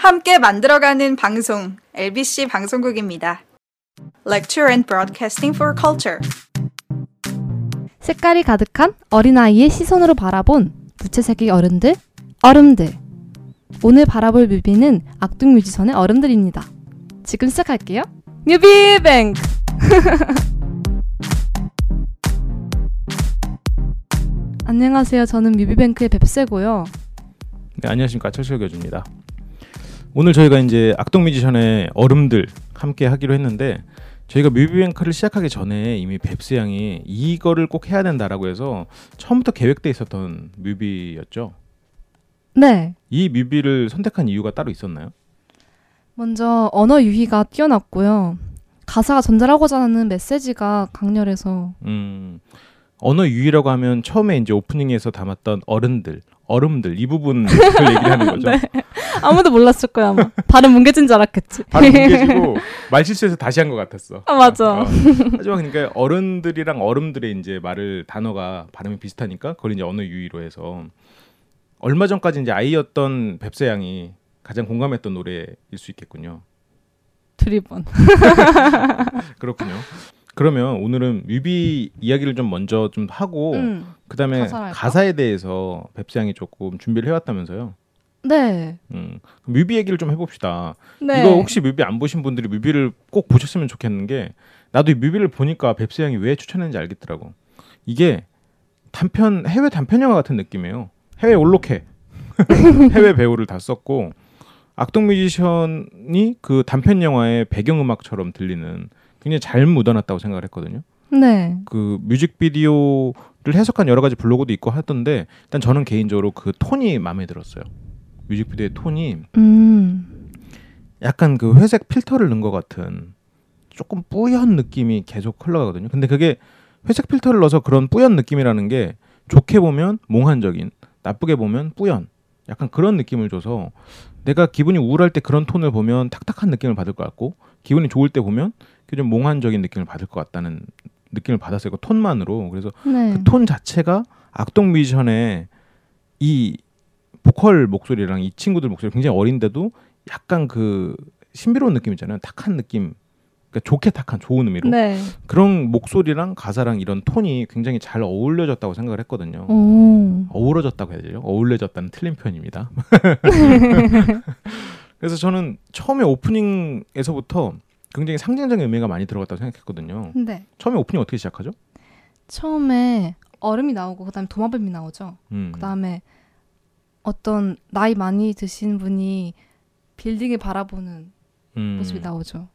함께 만들어가는 방송 LBC 방송국입니다. Lecture and Broadcasting for Culture. 색깔이 가득한 어린아이의 시선으로 바라본 부채색의 어른들, 얼음들. 오늘 바라볼 뮤비는 악동 뮤지션의 얼음들입니다. 지금 시작할게요. 뮤비뱅크! 안녕하세요. 저는 뮤비뱅크의 뱁새고요. 네, 안녕하십니까 철철 교주입니다. 오늘 저희가 이제 악동 뮤지션의 얼음들 함께 하기로 했는데 저희가 뮤비뱅크를 시작하기 전에 이미 뱁스 양이 이거를 꼭 해야 된다라고 해서 처음부터 계획돼 있었던 뮤비였죠. 네. 이 뮤비를 선택한 이유가 따로 있었나요? 먼저 언어 유희가 뛰어났고요. 가사가 전달하고자 하는 메시지가 강렬해서 음, 언어 유희라고 하면 처음에 이제 오프닝에서 담았던 어른들, 얼음들 이 부분을 얘기를 하는 거죠. 네. 아무도 몰랐을 거야 아마. 발음 뭉개진 줄 알았겠지. 바로 뭉개지고 말 실수해서 다시 한 것 같았어. 아, 맞아. 어. 하지만 그러니까 어른들이랑 얼음들의 이제 말을 단어가 발음이 비슷하니까 그걸 이제 언어 유희로 해서 얼마 전까지 이제 아이였던 뱁새 양이 가장 공감했던 노래일 수 있겠군요. 드리번. 그렇군요. 그러면 오늘은 뮤비 이야기를 좀 먼저 좀 하고 음. 그다음에? 가사에 대해서 뱁새 양이 조금 준비를 해왔다면서요. 네. 음, 뮤비 얘기를 좀 해봅시다. 네. 이거 혹시 뮤비 안 보신 분들이 뮤비를 꼭 보셨으면 좋겠는 게 나도 이 뮤비를 보니까 뱁스 양이 왜 추천했는지 알겠더라고. 이게 단편 해외 단편 영화 같은 느낌이에요. 해외 올로케 해외 배우를 다 썼고 악동 뮤지션이 그 단편 영화의 배경 음악처럼 들리는 굉장히 잘 묻어놨다고 생각을 했거든요. 네. 그 뮤직비디오를 해석한 여러 가지 블로그도 있고 하던데 일단 저는 개인적으로 그 톤이 마음에 들었어요. 뮤직비디오의 톤이 음. 약간 그 회색 필터를 넣은 것 같은 조금 뿌연 느낌이 계속 흘러가거든요. 근데 그게 회색 필터를 넣어서 그런 뿌연 느낌이라는 게 좋게 보면 몽환적인, 나쁘게 보면 뿌연, 약간 그런 느낌을 줘서 내가 기분이 우울할 때 그런 톤을 보면 탁탁한 느낌을 받을 것 같고 기분이 좋을 때 보면 그좀 몽환적인 느낌을 받을 것 같다는 느낌을 받았어요. 그 톤만으로. 그래서 네. 그톤 자체가 악동 뮤지션의 이 보컬 목소리랑 이 친구들 목소리 굉장히 어린데도 약간 그 신비로운 느낌 있잖아요. 탁한 느낌. 그러니까 좋게 탁한 좋은 의미로 네. 그런 목소리랑 가사랑 이런 톤이 굉장히 잘 어울려졌다고 생각을 했거든요. 오. 어우러졌다고 해야 되죠? 어울려졌다는 틀린 표현입니다. 그래서 저는 처음에 오프닝에서부터 굉장히 상징적인 의미가 많이 들어갔다고 생각했거든요. 네. 처음에 오프닝 어떻게 시작하죠? 처음에 얼음이 나오고 그다음에 도마뱀이 나오죠. 음. 그다음에 어떤 나이 많이 드신 분이 빌딩을 바라보는 음. 모습이 나오죠.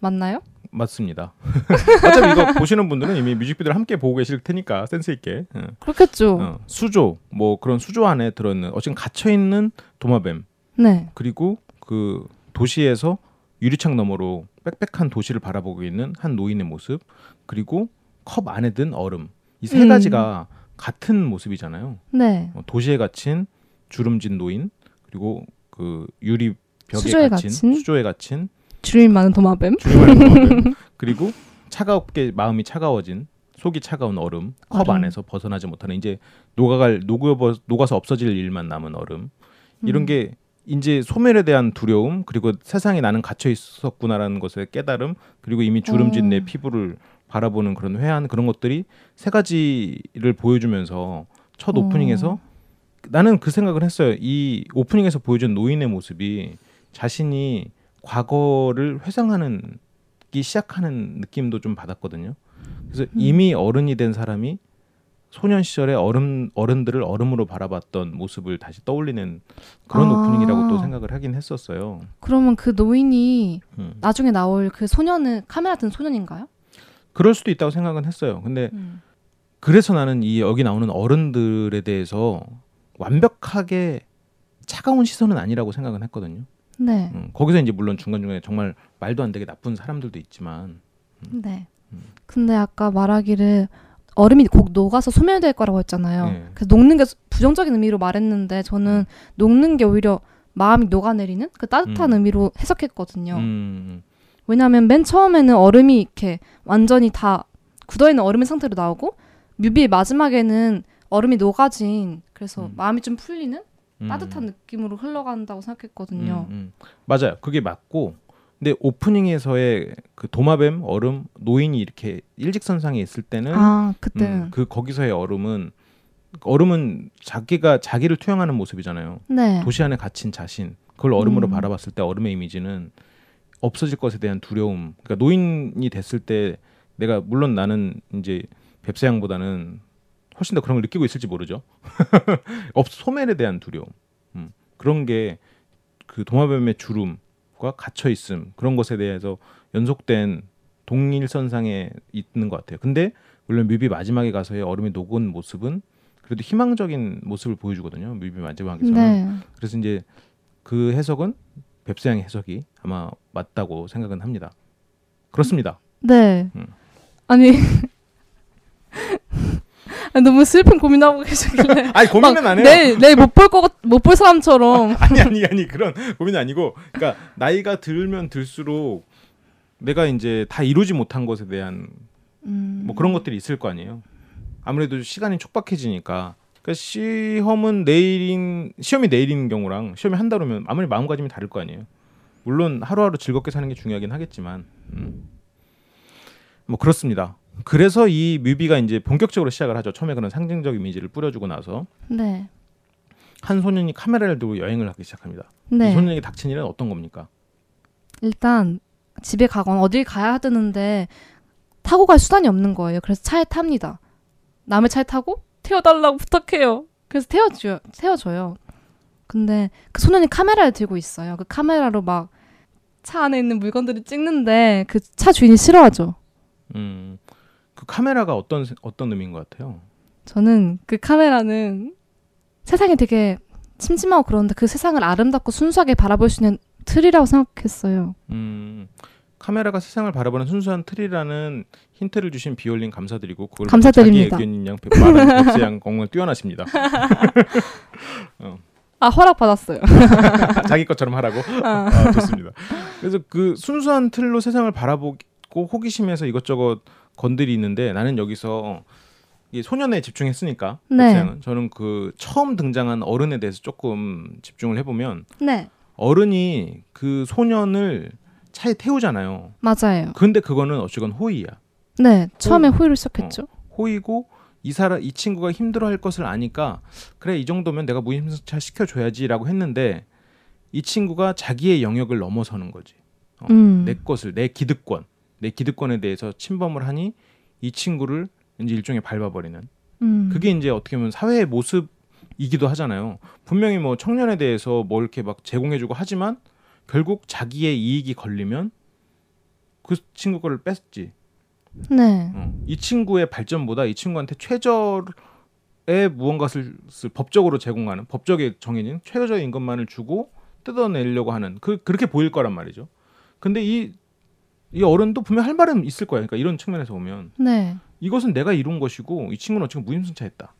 맞나요? 맞습니다. 어차피 이거 보시는 분들은 이미 뮤직비디오를 함께 보고 계실 테니까 센스 있게 어. 그렇겠죠. 어, 수조 뭐 그런 수조 안에 들어있는 어쨌든 갇혀 있는 도마뱀 네. 그리고 그 도시에서 유리창 너머로 빽빽한 도시를 바라보고 있는 한 노인의 모습 그리고 컵 안에 든 얼음 이세 음. 가지가 같은 모습이잖아요. 네. 어, 도시에 갇힌 주름진 노인 그리고 그 유리 벽에 수조에 갇힌, 갇힌? 수조에 갇힌 주름 많은 도마뱀. 주름을 도마뱀 그리고 차갑게 마음이 차가워진 속이 차가운 얼음 컵 얼음. 안에서 벗어나지 못하는 이제 녹아갈 녹여 녹아서 없어질 일만 남은 얼음 이런 음. 게 이제 소멸에 대한 두려움 그리고 세상에 나는 갇혀 있었구나라는 것의 깨달음 그리고 이미 주름진 어. 내 피부를 바라보는 그런 회한 그런 것들이 세 가지를 보여주면서 첫 어. 오프닝에서 나는 그 생각을 했어요. 이 오프닝에서 보여준 노인의 모습이 자신이 과거를 회상하는 기 시작하는 느낌도 좀 받았거든요. 그래서 음. 이미 어른이 된 사람이 소년 시절에 어른 어른들을 얼음으로 바라봤던 모습을 다시 떠올리는 그런 아. 오프닝이라고 또 생각을 하긴 했었어요. 그러면 그 노인이 음. 나중에 나올 그 소년은 카메라 든 소년인가요? 그럴 수도 있다고 생각은 했어요. 근데 음. 그래서 나는 이 여기 나오는 어른들에 대해서 완벽하게 차가운 시선은 아니라고 생각은 했거든요. 네. 음, 거기서 이제 물론 중간 중간에 정말 말도 안 되게 나쁜 사람들도 있지만 네. 음. 근데 아까 말하기를 얼음이 곧 녹아서 소멸될 거라고 했잖아요. 네. 그래서 녹는 게 부정적인 의미로 말했는데 저는 녹는 게 오히려 마음이 녹아내리는 그 따뜻한 음. 의미로 해석했거든요. 음, 왜냐하면 맨 처음에는 얼음이 이렇게 완전히 다 굳어있는 얼음의 상태로 나오고 뮤비 마지막에는 얼음이 녹아진 그래서 음. 마음이 좀 풀리는 음. 따뜻한 느낌으로 흘러간다고 생각했거든요. 음, 음. 맞아요. 그게 맞고 근데 오프닝에서의 그 도마뱀 얼음 노인이 이렇게 일직선상에 있을 때는 아 그때는 음, 그 거기서의 얼음은 얼음은 자기가 자기를 투영하는 모습이잖아요. 네. 도시 안에 갇힌 자신 그걸 얼음으로 음. 바라봤을 때 얼음의 이미지는 없어질 것에 대한 두려움. 그러니까 노인이 됐을 때 내가 물론 나는 이제 뱁새양보다는 훨씬 더 그런 걸 느끼고 있을지 모르죠. 없 소멸에 대한 두려움. 음. 그런 게 그 도마뱀의 주름과 갇혀 있음 그런 것에 대해서 연속된 동일선상에 있는 것 같아요. 근데 물론 뮤비 마지막에 가서의 얼음이 녹은 모습은 그래도 희망적인 모습을 보여주거든요. 뮤비 마지막에서는. 네. 그래서 이제 그 해석은 뱁새양 해석이 아마 맞다고 생각은 합니다. 그렇습니다. 네. 음. 아니, 너무 슬픈 고민하고 계시길래 아니 고민은 안 해요. 내일 내일 못 볼 거 못 볼 사람처럼 아니 아니 아니 그런 고민이 아니고 그러니까 나이가 들면 들수록 내가 이제 다 이루지 못한 것에 대한 음, 뭐 그런 것들이 있을 거 아니에요. 아무래도 시간이 촉박해지니까. 그러니까 시험은 내일인 시험이 내일인 경우랑 시험이 한 달 후면 아무리 마음가짐이 다를 거 아니에요. 물론 하루하루 즐겁게 사는 게 중요하긴 하겠지만, 음. 뭐 그렇습니다. 그래서 이 뮤비가 이제 본격적으로 시작을 하죠. 처음에 그런 상징적 이미지를 뿌려주고 나서 네. 한 소년이 카메라를 들고 여행을 하기 시작합니다. 이 네. 소년에게 닥친 일은 어떤 겁니까? 일단 집에 가거나 어딜 가야 하는데 타고 갈 수단이 없는 거예요. 그래서 차에 탑니다. 남의 차에 타고 태워달라고 부탁해요. 그래서 태워줘요. 태워줘요. 근데 그 소년이 카메라를 들고 있어요. 그 카메라로 막 차 안에 있는 물건들을 찍는데 그 차 주인이 싫어하죠. 음, 그 카메라가 어떤 어떤 의미인 것 같아요. 저는 그 카메라는 세상이 되게 침침하고 그런데 그 세상을 아름답고 순수하게 바라볼 수 있는 틀이라고 생각했어요. 음, 카메라가 세상을 바라보는 순수한 틀이라는 힌트를 주신 비올린 감사드리고 그걸 감사드립니다. 자기 의견인 양 말하는 백세양 정말 뛰어나십니다. 아 허락 받았어요. 자기 것처럼 하라고. 아. 아, 좋습니다. 그래서 그 순수한 틀로 세상을 바라보고 호기심에서 이것저것 건드리는데 나는 여기서 이 소년에 집중했으니까 네. 저는 그 처음 등장한 어른에 대해서 조금 집중을 해보면 네, 어른이 그 소년을 차에 태우잖아요. 맞아요. 근데 그거는 어쨌건 호의야. 네, 처음에 호의 를 시작했죠. 호의고 이 사람 이 친구가 힘들어할 것을 아니까 그래 이 정도면 내가 무임승차 시켜줘야지라고 했는데 이 친구가 자기의 영역을 넘어서는 거지. 어, 음. 내 것을 내 기득권 내 기득권에 대해서 침범을 하니 이 친구를 이제 일종의 밟아버리는 음. 그게 이제 어떻게 보면 사회의 모습이기도 하잖아요. 분명히 뭐 청년에 대해서 뭘 이렇게 막 제공해주고 하지만 결국 자기의 이익이 걸리면 그 친구 거를 뺐지. 네, 어. 이 친구의 발전보다 이 친구한테 최저의 무언가를 쓸- 법적으로 제공하는 법적에 정해진 최저인 것만을 주고 뜯어내려고 하는 그 그렇게 보일 거란 말이죠. 근데 이 이 어른도 분명 할 말은 있을 거야. 그러니까 이런 측면에서 보면 네, 이것은 내가 이룬 것이고 이 친구는 어쨌든 무임승차했다.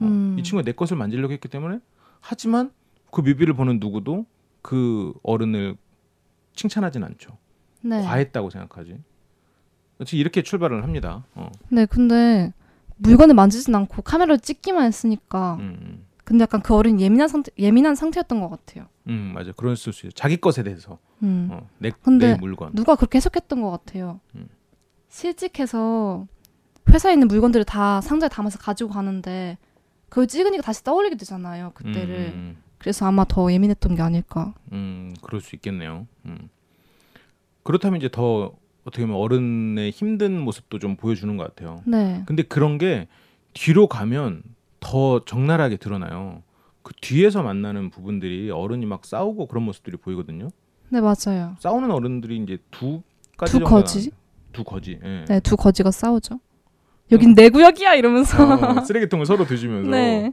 어, 음. 이 친구가 내 것을 만지려고 했기 때문에 하지만 그 뮤비를 보는 누구도 그 어른을 칭찬하진 않죠. 네. 과했다고 생각하지. 어찌 이렇게 출발을 합니다. 어. 네, 근데 물건을 만지진 않고 카메라를 찍기만 했으니까. 음, 음. 근데 약간 그 어린 예민한 상태 예민한 상태였던 것 같아요. 음 맞아 그럴 수 있어요 자기 것에 대해서 음. 어, 내, 근데 내 물건 누가 그렇게 해석했던 것 같아요. 음. 실직해서 회사에 있는 물건들을 다 상자에 담아서 가지고 가는데 그걸 찍으니까 다시 떠올리게 되잖아요. 그때를. 음, 그래서 아마 더 예민했던 게 아닐까. 음 그럴 수 있겠네요 음. 그렇다면 이제 더 어떻게 보면 어른의 힘든 모습도 좀 보여주는 것 같아요 네. 근데 그런 게 뒤로 가면 더 적나라하게 드러나요 그 뒤에서 만나는 부분들이 어른이 막 싸우고 그런 모습들이 보이거든요 네, 맞아요. 싸우는 어른들이 이제 두 가지 두 거지? 두 거지 예. 네, 두 거지가 싸우죠. 여긴 내 구역이야 이러면서. 어, 쓰레기통을 서로 뒤지면서 네.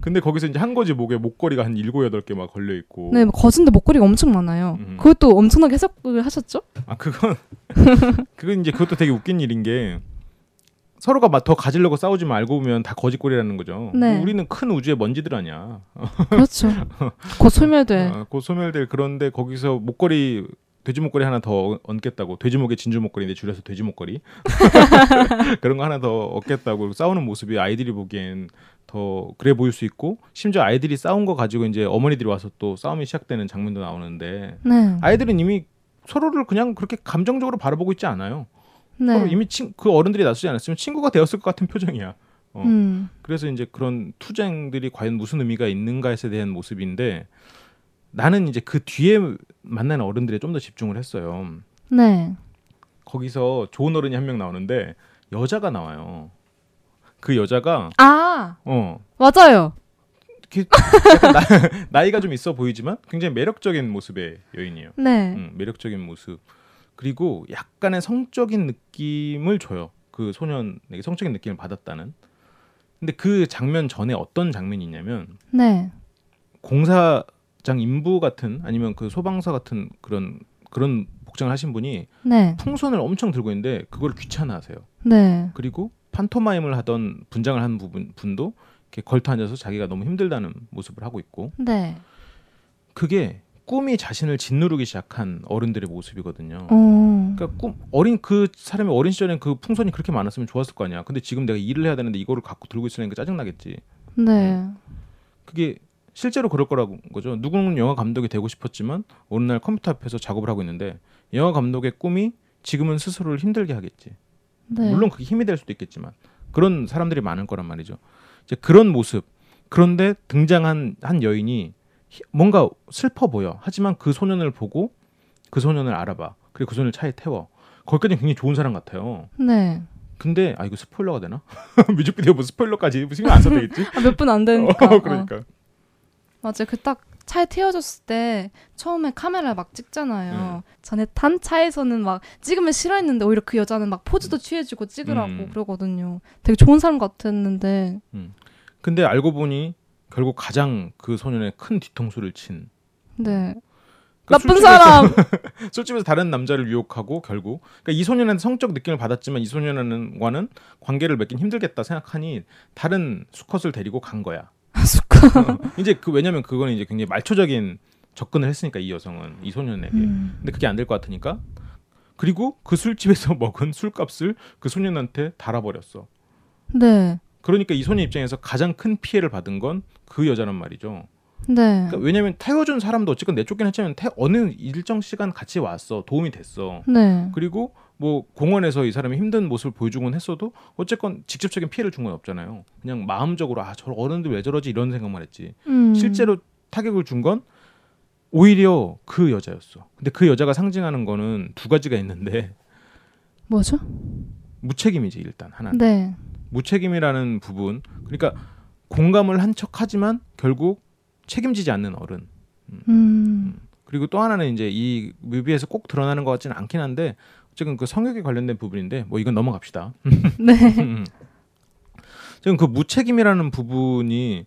근데 거기서 이제 한 거지 목에 목걸이가 한 일곱 여덟 개 막 걸려 있고. 네, 거진데 목걸이가 엄청 많아요. 음. 그것도 엄청나게 해석을 하셨죠? 아 그건 그건 이제 그것도 되게 웃긴 일인 게 서로가 막 더 가지려고 싸우지만 알고 보면 다 거짓골이라는 거죠. 네. 우리는 큰 우주의 먼지들 아니야. 그렇죠. 곧 소멸돼. 어, 곧 소멸될 그런데 거기서 목걸이 돼지 목걸이 하나 더 얹겠다고 돼지 목에 진주 목걸이인데 줄여서 돼지 목걸이 그런 거 하나 더 얻겠다고 싸우는 모습이 아이들이 보기엔 더 그래 보일 수 있고 심지어 아이들이 싸운 거 가지고 이제 어머니들이 와서 또 싸움이 시작되는 장면도 나오는데 네. 아이들은 이미 서로를 그냥 그렇게 감정적으로 바라보고 있지 않아요. 네. 이미 친, 그 어른들이 낯서지 않았으면 친구가 되었을 것 같은 표정이야. 어. 음. 그래서 이제 그런 투쟁들이 과연 무슨 의미가 있는가에 대한 모습인데 나는 이제 그 뒤에 만나는 어른들에 좀 더 집중을 했어요. 네. 거기서 좋은 어른이 한 명 나오는데 여자가 나와요. 그 여자가 아 어 맞아요. 나, 나이가 좀 있어 보이지만 굉장히 매력적인 모습의 여인이에요. 네. 음, 매력적인 모습 그리고 약간의 성적인 느낌을 줘요. 그 소년에게 성적인 느낌을 받았다는. 근데 그 장면 전에 어떤 장면이 있냐면 네. 공사장 인부 같은 아니면 그 소방사 같은 그런 그런 복장을 하신 분이 네. 풍선을 엄청 들고 있는데 그걸 귀찮아하세요. 네. 그리고 판토마임을 하던 분장을 한 부분 분도 이렇게 걸터 앉아서 자기가 너무 힘들다는 모습을 하고 있고 네. 그게 꿈이 자신을 짓누르기 시작한 어른들의 모습이거든요. 어. 그러니까 꿈 어린 그 사람이 어린 시절엔 그 풍선이 그렇게 많았으면 좋았을 거 아니야. 근데 지금 내가 일을 해야 되는데 이거를 갖고 들고 있으니까 짜증 나겠지. 네. 그게 실제로 그럴 거라고 거죠. 누구는 영화 감독이 되고 싶었지만 어느 날 컴퓨터 앞에서 작업을 하고 있는데 영화 감독의 꿈이 지금은 스스로를 힘들게 하겠지. 네. 물론 그게 힘이 될 수도 있겠지만 그런 사람들이 많을 거란 말이죠. 이제 그런 모습. 그런데 등장한 한 여인이 히- 뭔가 슬퍼 보여. 하지만 그 소년을 보고 그 소년을 알아봐. 그리고 그 소년을 차에 태워. 거기까지는 굉장히 좋은 사람 같아요. 네. 근데 아 이거 스포일러가 되나? 뮤직비디오 뭐 스포일러까지 신경 안 써도 되겠지? 아, 몇 분 안 되니까. 어, 그러니까. 맞아요. 그딱 차에 태워줬을 때 처음에 카메라 막 찍잖아요. 네. 전에 탄 차에서는 막 찍으면 싫어했는데 오히려 그 여자는 막 포즈도 취해주고 찍으라고 음. 그러거든요. 되게 좋은 사람 같았는데. 근데 알고 보니 결국 가장 그 소년의 큰 뒤통수를 친 네. 그 나쁜 술집에서- 사람. 술집에서 다른 남자를 유혹하고 결국 그러니까 이 소년한테 성적 느낌을 받았지만 이 소년과는 관계를 맺긴 힘들겠다 생각하니 다른 수컷을 데리고 간 거야. 수컷. 어, 이제 그 왜냐면 그거는 이제 굉장히 말초적인 접근을 했으니까 이 여성은 이 소년에게. 음. 근데 그게 안 될 것 같으니까 그리고 그 술집에서 먹은 술값을 그 소년한테 달아버렸어. 네. 그러니까 이 소년 입장에서 가장 큰 피해를 받은 건 그 여자란 말이죠. 네. 그러니까 왜냐면 태워준 사람도 어쨌건 내쫓긴 했지만 태, 어느 일정 시간 같이 왔어 도움이 됐어. 네. 그리고 뭐 공원에서 이 사람이 힘든 모습을 보여주곤 했어도 어쨌건 직접적인 피해를 준 건 없잖아요. 그냥 마음적으로 아 저 어른들 왜 저러지 이런 생각만 했지. 음. 실제로 타격을 준 건 오히려 그 여자였어. 근데 그 여자가 상징하는 거는 두 가지가 있는데 뭐죠? 무책임이지 일단 하나. 는 네. 무책임이라는 부분. 그러니까 공감을 한 척 하지만 결국 책임지지 않는 어른. 음. 그리고 또 하나는 이제 이 뮤비에서 꼭 드러나는 것 같지는 않긴 한데 어쨌든 그 성역에 관련된 부분인데 뭐 이건 넘어갑시다. 네. 음. 지금 그 무책임이라는 부분이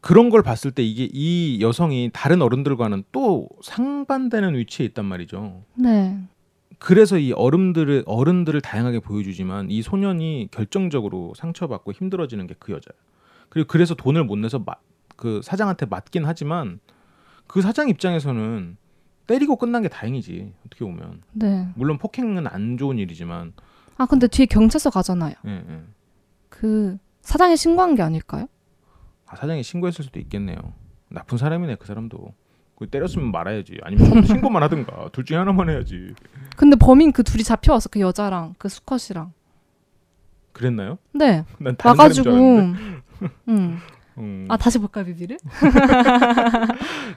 그런 걸 봤을 때 이게 이 여성이 다른 어른들과는 또 상반되는 위치에 있단 말이죠. 네. 그래서 이 어른들을 어른들을 다양하게 보여주지만 이 소년이 결정적으로 상처받고 힘들어지는 게 그 여자예요. 그리고 그래서 돈을 못 내서 마, 그 사장한테 맞긴 하지만 그 사장 입장에서는 때리고 끝난 게 다행이지 어떻게 보면 네. 물론 폭행은 안 좋은 일이지만 아 근데 뒤에 경찰서 가잖아요. 예, 예. 그 사장이 신고한 게 아닐까요? 아, 사장이 신고했을 수도 있겠네요. 나쁜 사람이네 그 사람도. 그 때렸으면 말아야지. 아니면 처음부터 신고만 하든가. 둘 중에 하나만 해야지. 근데 범인 그 둘이 잡혀왔어. 그 여자랑 그 수컷이랑. 그랬나요? 네. 난 다른 와가지고. 음. 음. 아 다시 볼까요 뮤비를?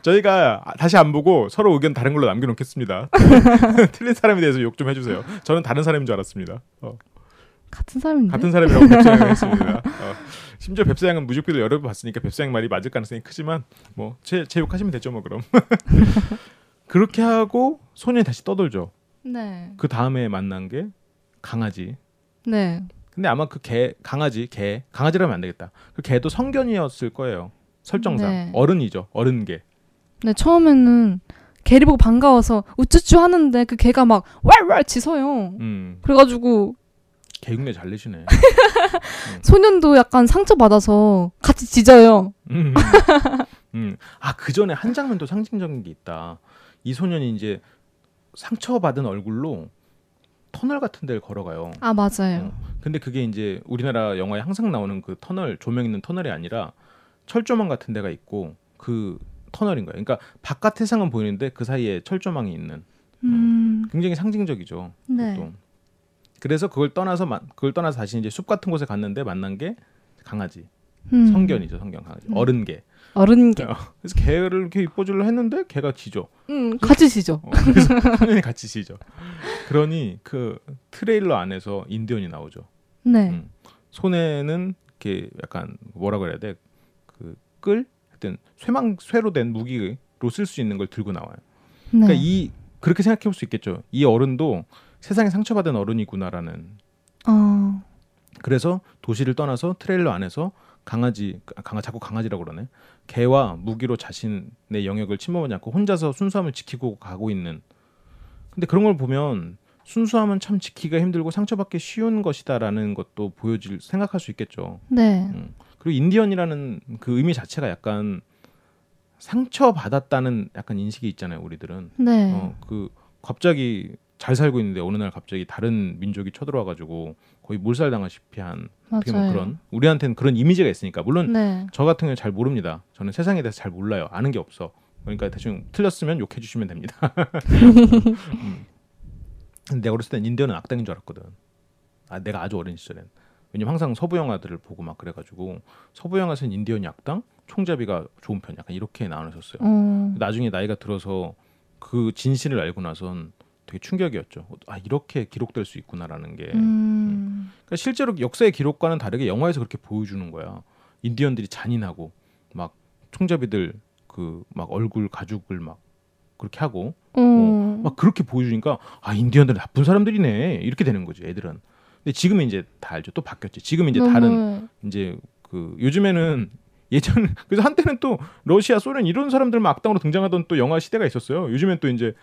저희가 다시 안 보고 서로 의견 다른 걸로 남겨놓겠습니다. 틀린 사람에 대해서 욕 좀 해주세요. 저는 다른 사람인 줄 알았습니다. 어, 같은 사람인데. 같은 사람이라고 뱁사양을 했습니다. 어, 심지어 뱁사양은 뮤직비디오 여러 번 봤으니까 뱁사양 말이 맞을 가능성이 크지만 뭐제 제 욕하시면 되죠 뭐 그럼. 그렇게 하고 소년이 다시 떠돌죠. 네. 그 다음에 만난 게 강아지. 네. 근데 아마 그 개 강아지 개 강아지라면 안 되겠다. 그 개도 성견이었을 거예요. 설정상 네. 어른이죠. 어른 개. 네 처음에는 개를 보고 반가워서 우쭈쭈 하는데 그 개가 막 왈왈 짖어요. 음. 그래가지고 개육내 잘 내시네. 소년도 약간 상처 받아서 같이 짖어요. 음. 음. 아 그 전에 한 장면 또 상징적인 게 있다. 이 소년이 이제 상처받은 얼굴로 터널 같은 데를 걸어가요. 아 맞아요. 어. 근데 그게 이제 우리나라 영화에 항상 나오는 그 터널 조명 있는 터널이 아니라 철조망 같은 데가 있고 그 터널인 거예요. 그러니까 바깥 세상은 보이는데 그 사이에 철조망이 있는 음, 굉장히 상징적이죠. 네. 또. 그래서 그걸 떠나서 마- 그걸 떠나서 다시 이제 숲 같은 곳에 갔는데 만난 게 강아지 음. 성견이죠 성견 강아지 음. 어른개 어른개. 그래서 개를 이렇게 이뻐주려 했는데 개가 지죠 음, 같이. 어, 그래서 소년이 같이 지죠 그러니 그 트레일러 안에서 인디언이 나오죠 네. 음. 손에는 이렇게 약간 뭐라 그래야 돼그끌 하여튼 쇠망 쇠로 된 무기로 쓸 수 있는 걸 들고 나와요 네. 그러니까 이 그렇게 생각해 볼 수 있겠죠 이 어른도 세상에 상처받은 어른이구나라는 어, 그래서 도시를 떠나서 트레일러 안에서 강아지 아, 강아 자꾸 강아지라고 그러네. 개와 무기로 자신의 영역을 침범하지 않고 혼자서 순수함을 지키고 가고 있는. 근데 그런 걸 보면 순수함은 참 지키기가 힘들고 상처받기 쉬운 것이다라는 것도 보여질 생각할 수 있겠죠. 네. 음. 그리고 인디언이라는 그 의미 자체가 약간 상처 받았다는 약간 인식이 있잖아요. 우리들은 네. 어, 그 갑자기 잘 살고 있는데 어느 날 갑자기 다른 민족이 쳐들어와 가지고 거의 몰살당하다시피 한 어떻게 보면 맞아요. 그런 우리한테는 그런 이미지가 있으니까 물론 네. 저 같은 경우는 잘 모릅니다. 저는 세상에 대해서 잘 몰라요. 아는 게 없어. 그러니까 대충 틀렸으면 욕해 주시면 됩니다. 음. 근데 내가 어렸을 땐 인디언은 악당인 줄 알았거든. 아 내가 아주 어린 시절엔. 왜냐면 항상 서부 영화들을 보고 막 그래가지고 서부 영화에서는 인디언이 악당, 총잡이가 좋은 편 약간 이렇게 나눠졌어요. 어, 나중에 나이가 들어서 그 진실을 알고 나선 되게 충격이었죠. 아 이렇게 기록될 수 있구나라는 게. 음, 그러니까 실제로 역사의 기록과는 다르게 영화에서 그렇게 보여주는 거야. 인디언들이 잔인하고 막 총잡이들 그 막 얼굴 가죽을 막 그렇게 하고 어, 막 그렇게 보여주니까 아 인디언들 나쁜 사람들이네 이렇게 되는 거지 애들은. 근데 지금은 이제 다 알죠. 또 바뀌었지. 지금 이제 다른 이제 그 요즘에는 예전 그래서 한때는 또 러시아 소련 이런 사람들만 악당으로 등장하던 또 영화 시대가 있었어요. 요즘엔 또 이제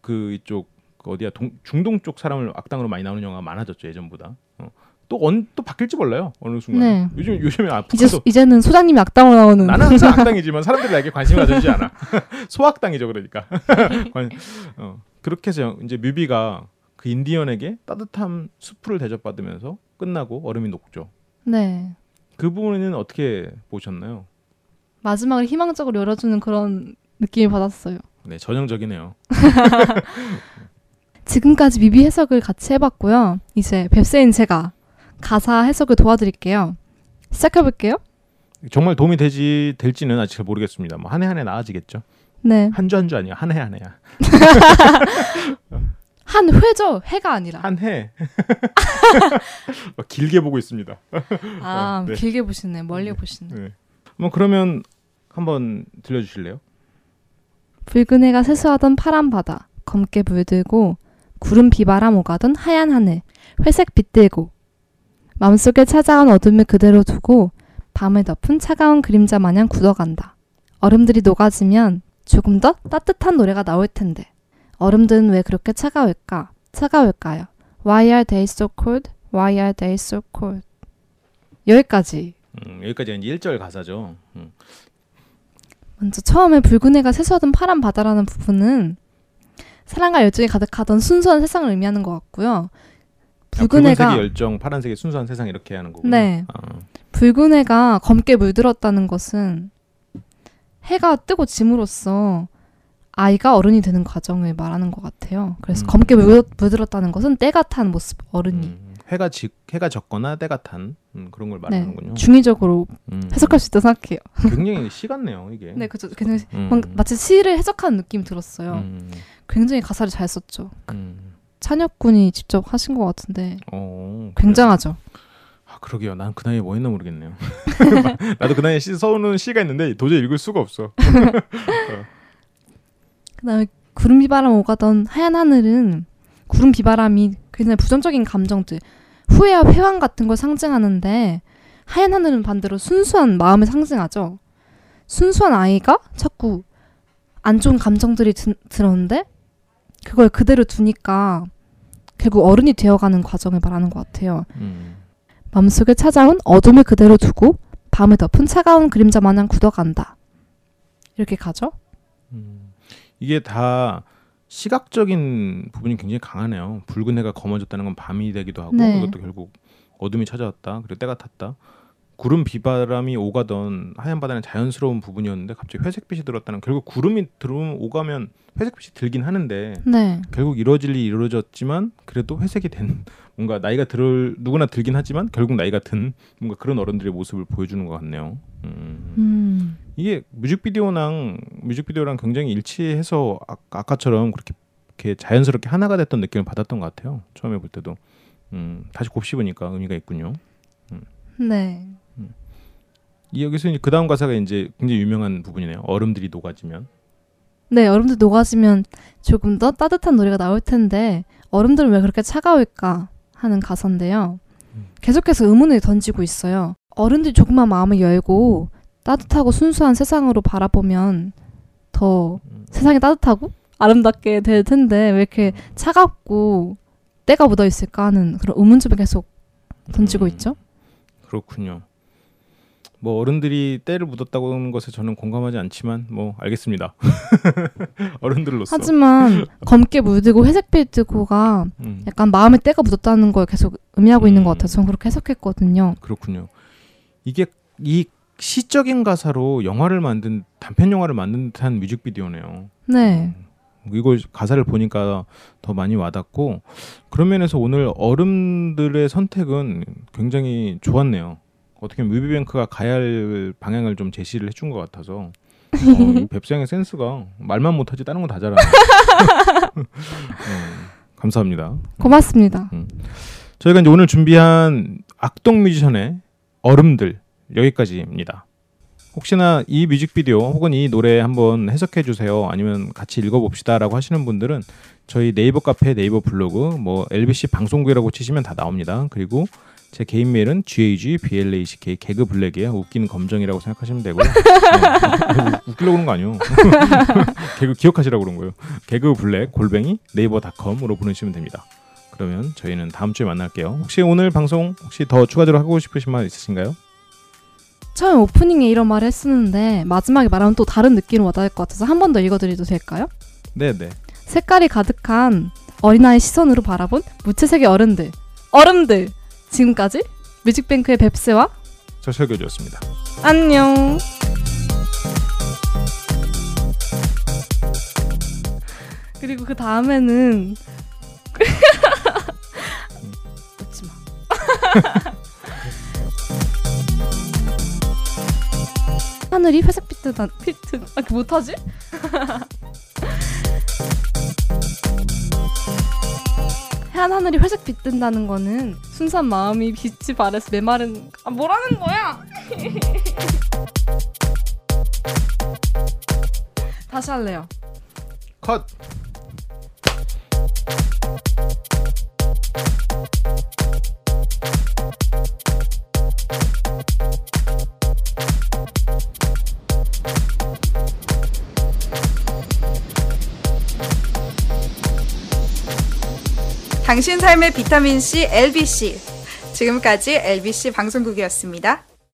그 이쪽 그 어디야 동, 중동 쪽 사람을 악당으로 많이 나오는 영화가 많아졌죠 예전보다. 어. 또언 또 바뀔지 몰라요 어느 순간. 네. 요즘 요즘에 아, 이제 이제는 소장님이 악당으로 나오는 나는 항상 악당이지만 사람들이 나에게 관심을 가지지 않아. 소악당이죠 그러니까. 관- 어. 그렇게 해서 이제 뮤비가 그 인디언에게 따뜻한 수프를 대접받으면서 끝나고 얼음이 녹죠. 네. 그 부분은 어떻게 보셨나요? 마지막을 희망적으로 열어주는 그런 느낌을 받았어요. 네, 전형적이네요. 지금까지 뮤비 해석을 같이 해봤고요. 이제 뱁새인 제가 가사 해석을 도와드릴게요. 시작해볼게요. 정말 도움이 되지 될지는 아직 잘 모르겠습니다. 뭐 한 해 한 해 나아지겠죠. 네. 한 주 한 주 아니야. 한 해 한 해야. 한 회죠. 해가 아니라. 한 해. 막 길게 보고 있습니다. 아, 네. 길게 보시네. 멀리 보시네. 네. 뭐 그러면 한번 들려 주실래요? 붉은 해가 세수하던 파란 바다, 검게 물들고 구름 비바람 오가던 하얀 하늘, 회색 빛들고 마음속에 찾아온 어둠을 그대로 두고 밤을 덮은 차가운 그림자 마냥 굳어간다. 얼음들이 녹아지면 조금 더 따뜻한 노래가 나올 텐데 얼음들은 왜 그렇게 차가울까? 차가울까요? Why are they so cold? Why are they so cold? 여기까지. 음, 여기까지가 이제 1절 가사죠. 음. 먼저 처음에 붉은 해가 세수하던 파란 바다라는 부분은 사랑과 열정이 가득하던 순수한 세상을 의미하는 것 같고요. 붉은 해가 열정, 파란색이 순수한 세상 이렇게 하는 거고. 네. 아, 붉은 해가 검게 물들었다는 것은 해가 뜨고 짐으로써 아이가 어른이 되는 과정을 말하는 것 같아요. 그래서 음. 검게 물, 물들었다는 것은 때가 탄 모습 어른이 음, 해가 지, 해가 졌거나 때가 탄 음, 그런 걸 말하는군요. 중의적으로 음, 해석할 수 있다고 생각해요. 굉장히 시 같네요 이게. 네, 그죠. 굉장히 음, 막- 마치 시를 해석하는 느낌이 들었어요. 음, 굉장히 가사를 잘 썼죠. 음. 찬혁 군이 직접 하신 것 같은데 어, 굉장하죠. 아 그러게요. 난 그 나이에 뭐 했나 모르겠네요. 나도 그 나이에 시 써오는 시가 있는데 도저히 읽을 수가 없어. 그다음에 구름 비바람 오가던 하얀 하늘은 구름 비바람이 굉장히 부정적인 감정들, 후회와 회왕 같은 걸 상징하는데 하얀 하늘은 반대로 순수한 마음을 상징하죠. 순수한 아이가 자꾸 안 좋은 감정들이 드, 들었는데 그걸 그대로 두니까 결국 어른이 되어가는 과정을 말하는 것 같아요. 음, 마음속에 찾아온 어둠을 그대로 두고 밤을 덮은 차가운 그림자 마냥 굳어간다. 이렇게 가죠? 음. 이게 다 시각적인 부분이 굉장히 강하네요. 붉은 해가 검어졌다는 건 밤이 되기도 하고 네. 이것도 결국 어둠이 찾아왔다. 그리고 때가 탔다. 구름 비바람이 오가던 하얀 바다는 자연스러운 부분이었는데 갑자기 회색빛이 들었다는 결국 구름이 들어오면 오가면 회색빛이 들긴 하는데 네. 결국 이루어질 일이 이루어졌지만 그래도 회색이 된 뭔가 나이가 들 누구나 들긴 하지만 결국 나이가 든 뭔가 그런 어른들의 모습을 보여주는 것 같네요. 음. 음. 이게 뮤직비디오랑 뮤직비디오랑 굉장히 일치해서 아, 아까처럼 그렇게 이렇게 자연스럽게 하나가 됐던 느낌을 받았던 것 같아요. 처음에 볼 때도 음, 다시 곱씹으니까 의미가 있군요. 네. 이 여기서 이제 그 다음 가사가 이제 굉장히 유명한 부분이네요. 얼음들이 녹아지면 네, 얼음들 녹아지면 조금 더 따뜻한 노래가 나올 텐데 얼음들은 왜 그렇게 차가울까 하는 가사인데요. 음. 계속해서 의문을 던지고 있어요. 어른들이 조금만 마음을 열고 따뜻하고 순수한 세상으로 바라보면 더 음. 세상이 따뜻하고 아름답게 될 텐데 왜 이렇게 차갑고 때가 묻어 있을까 하는 그런 의문점을 계속 던지고 음, 있죠. 그렇군요. 뭐 어른들이 때를 묻었다고 하는 것에 저는 공감하지 않지만 뭐 알겠습니다. 어른들로서 하지만 검게 물들고 회색빛 들고가 음, 약간 마음에 때가 묻었다는 걸 계속 의미하고 있는 것 음. 같아서 저는 그렇게 해석했거든요. 그렇군요. 이게 이 시적인 가사로 영화를 만든 단편 영화를 만든 듯한 뮤직비디오네요. 네. 음, 이걸 가사를 보니까 더 많이 와닿고 그런 면에서 오늘 얼음들의 선택은 굉장히 좋았네요. 어떻게 뮤비뱅크가 가야 할 방향을 좀 제시를 해준 것 같아서 어, 이 뱁상의 센스가 말만 못하지 다른 건 다 잘하네. 어, 감사합니다. 고맙습니다. 저희가 이제 오늘 준비한 악동 뮤지션의 얼음들 여기까지입니다. 혹시나 이 뮤직비디오 혹은 이 노래 한번 해석해 주세요. 아니면 같이 읽어봅시다라고 하시는 분들은 저희 네이버 카페, 네이버 블로그, 뭐 LBC 방송국이라고 치시면 다 나옵니다. 그리고 제 개인 메일은 gag black 개그 블랙이에요. 웃기는 검정이라고 생각하시면 되고요. 네. 웃기려고 그런 거 아니에요. 개그 기억하시라고 그런 거예요. 개그 블랙 골뱅이 네이버닷컴으로 보내주시면 됩니다. 그러면 저희는 다음 주에 만날게요. 혹시 오늘 방송 혹시 더 추가적으로 하고 싶으신 말 있으신가요? 처음 오프닝에 이런 말을 했었는데 마지막에 말하면 또 다른 느낌으로 와닿을 것 같아서 한 번 더 읽어드려도 될까요? 네, 네. 색깔이 가득한 어린아이 시선으로 바라본 무채색의 어른들 어른들 지금까지 뮤직뱅크의 뱁스와 저 설교주였습니다. 안녕 그리고 그 다음에는 웃지 마 하늘이 회색 빛 듯한 빛 아, 그 못하지? 해안 하늘이 회색 빛든다는 거는 순수한 마음이 빛이 발해서 메마른 아 뭐라는 거야? 다시 할래요. 컷. 당신 삶의 비타민 C LBC. 지금까지 LBC 방송국이었습니다.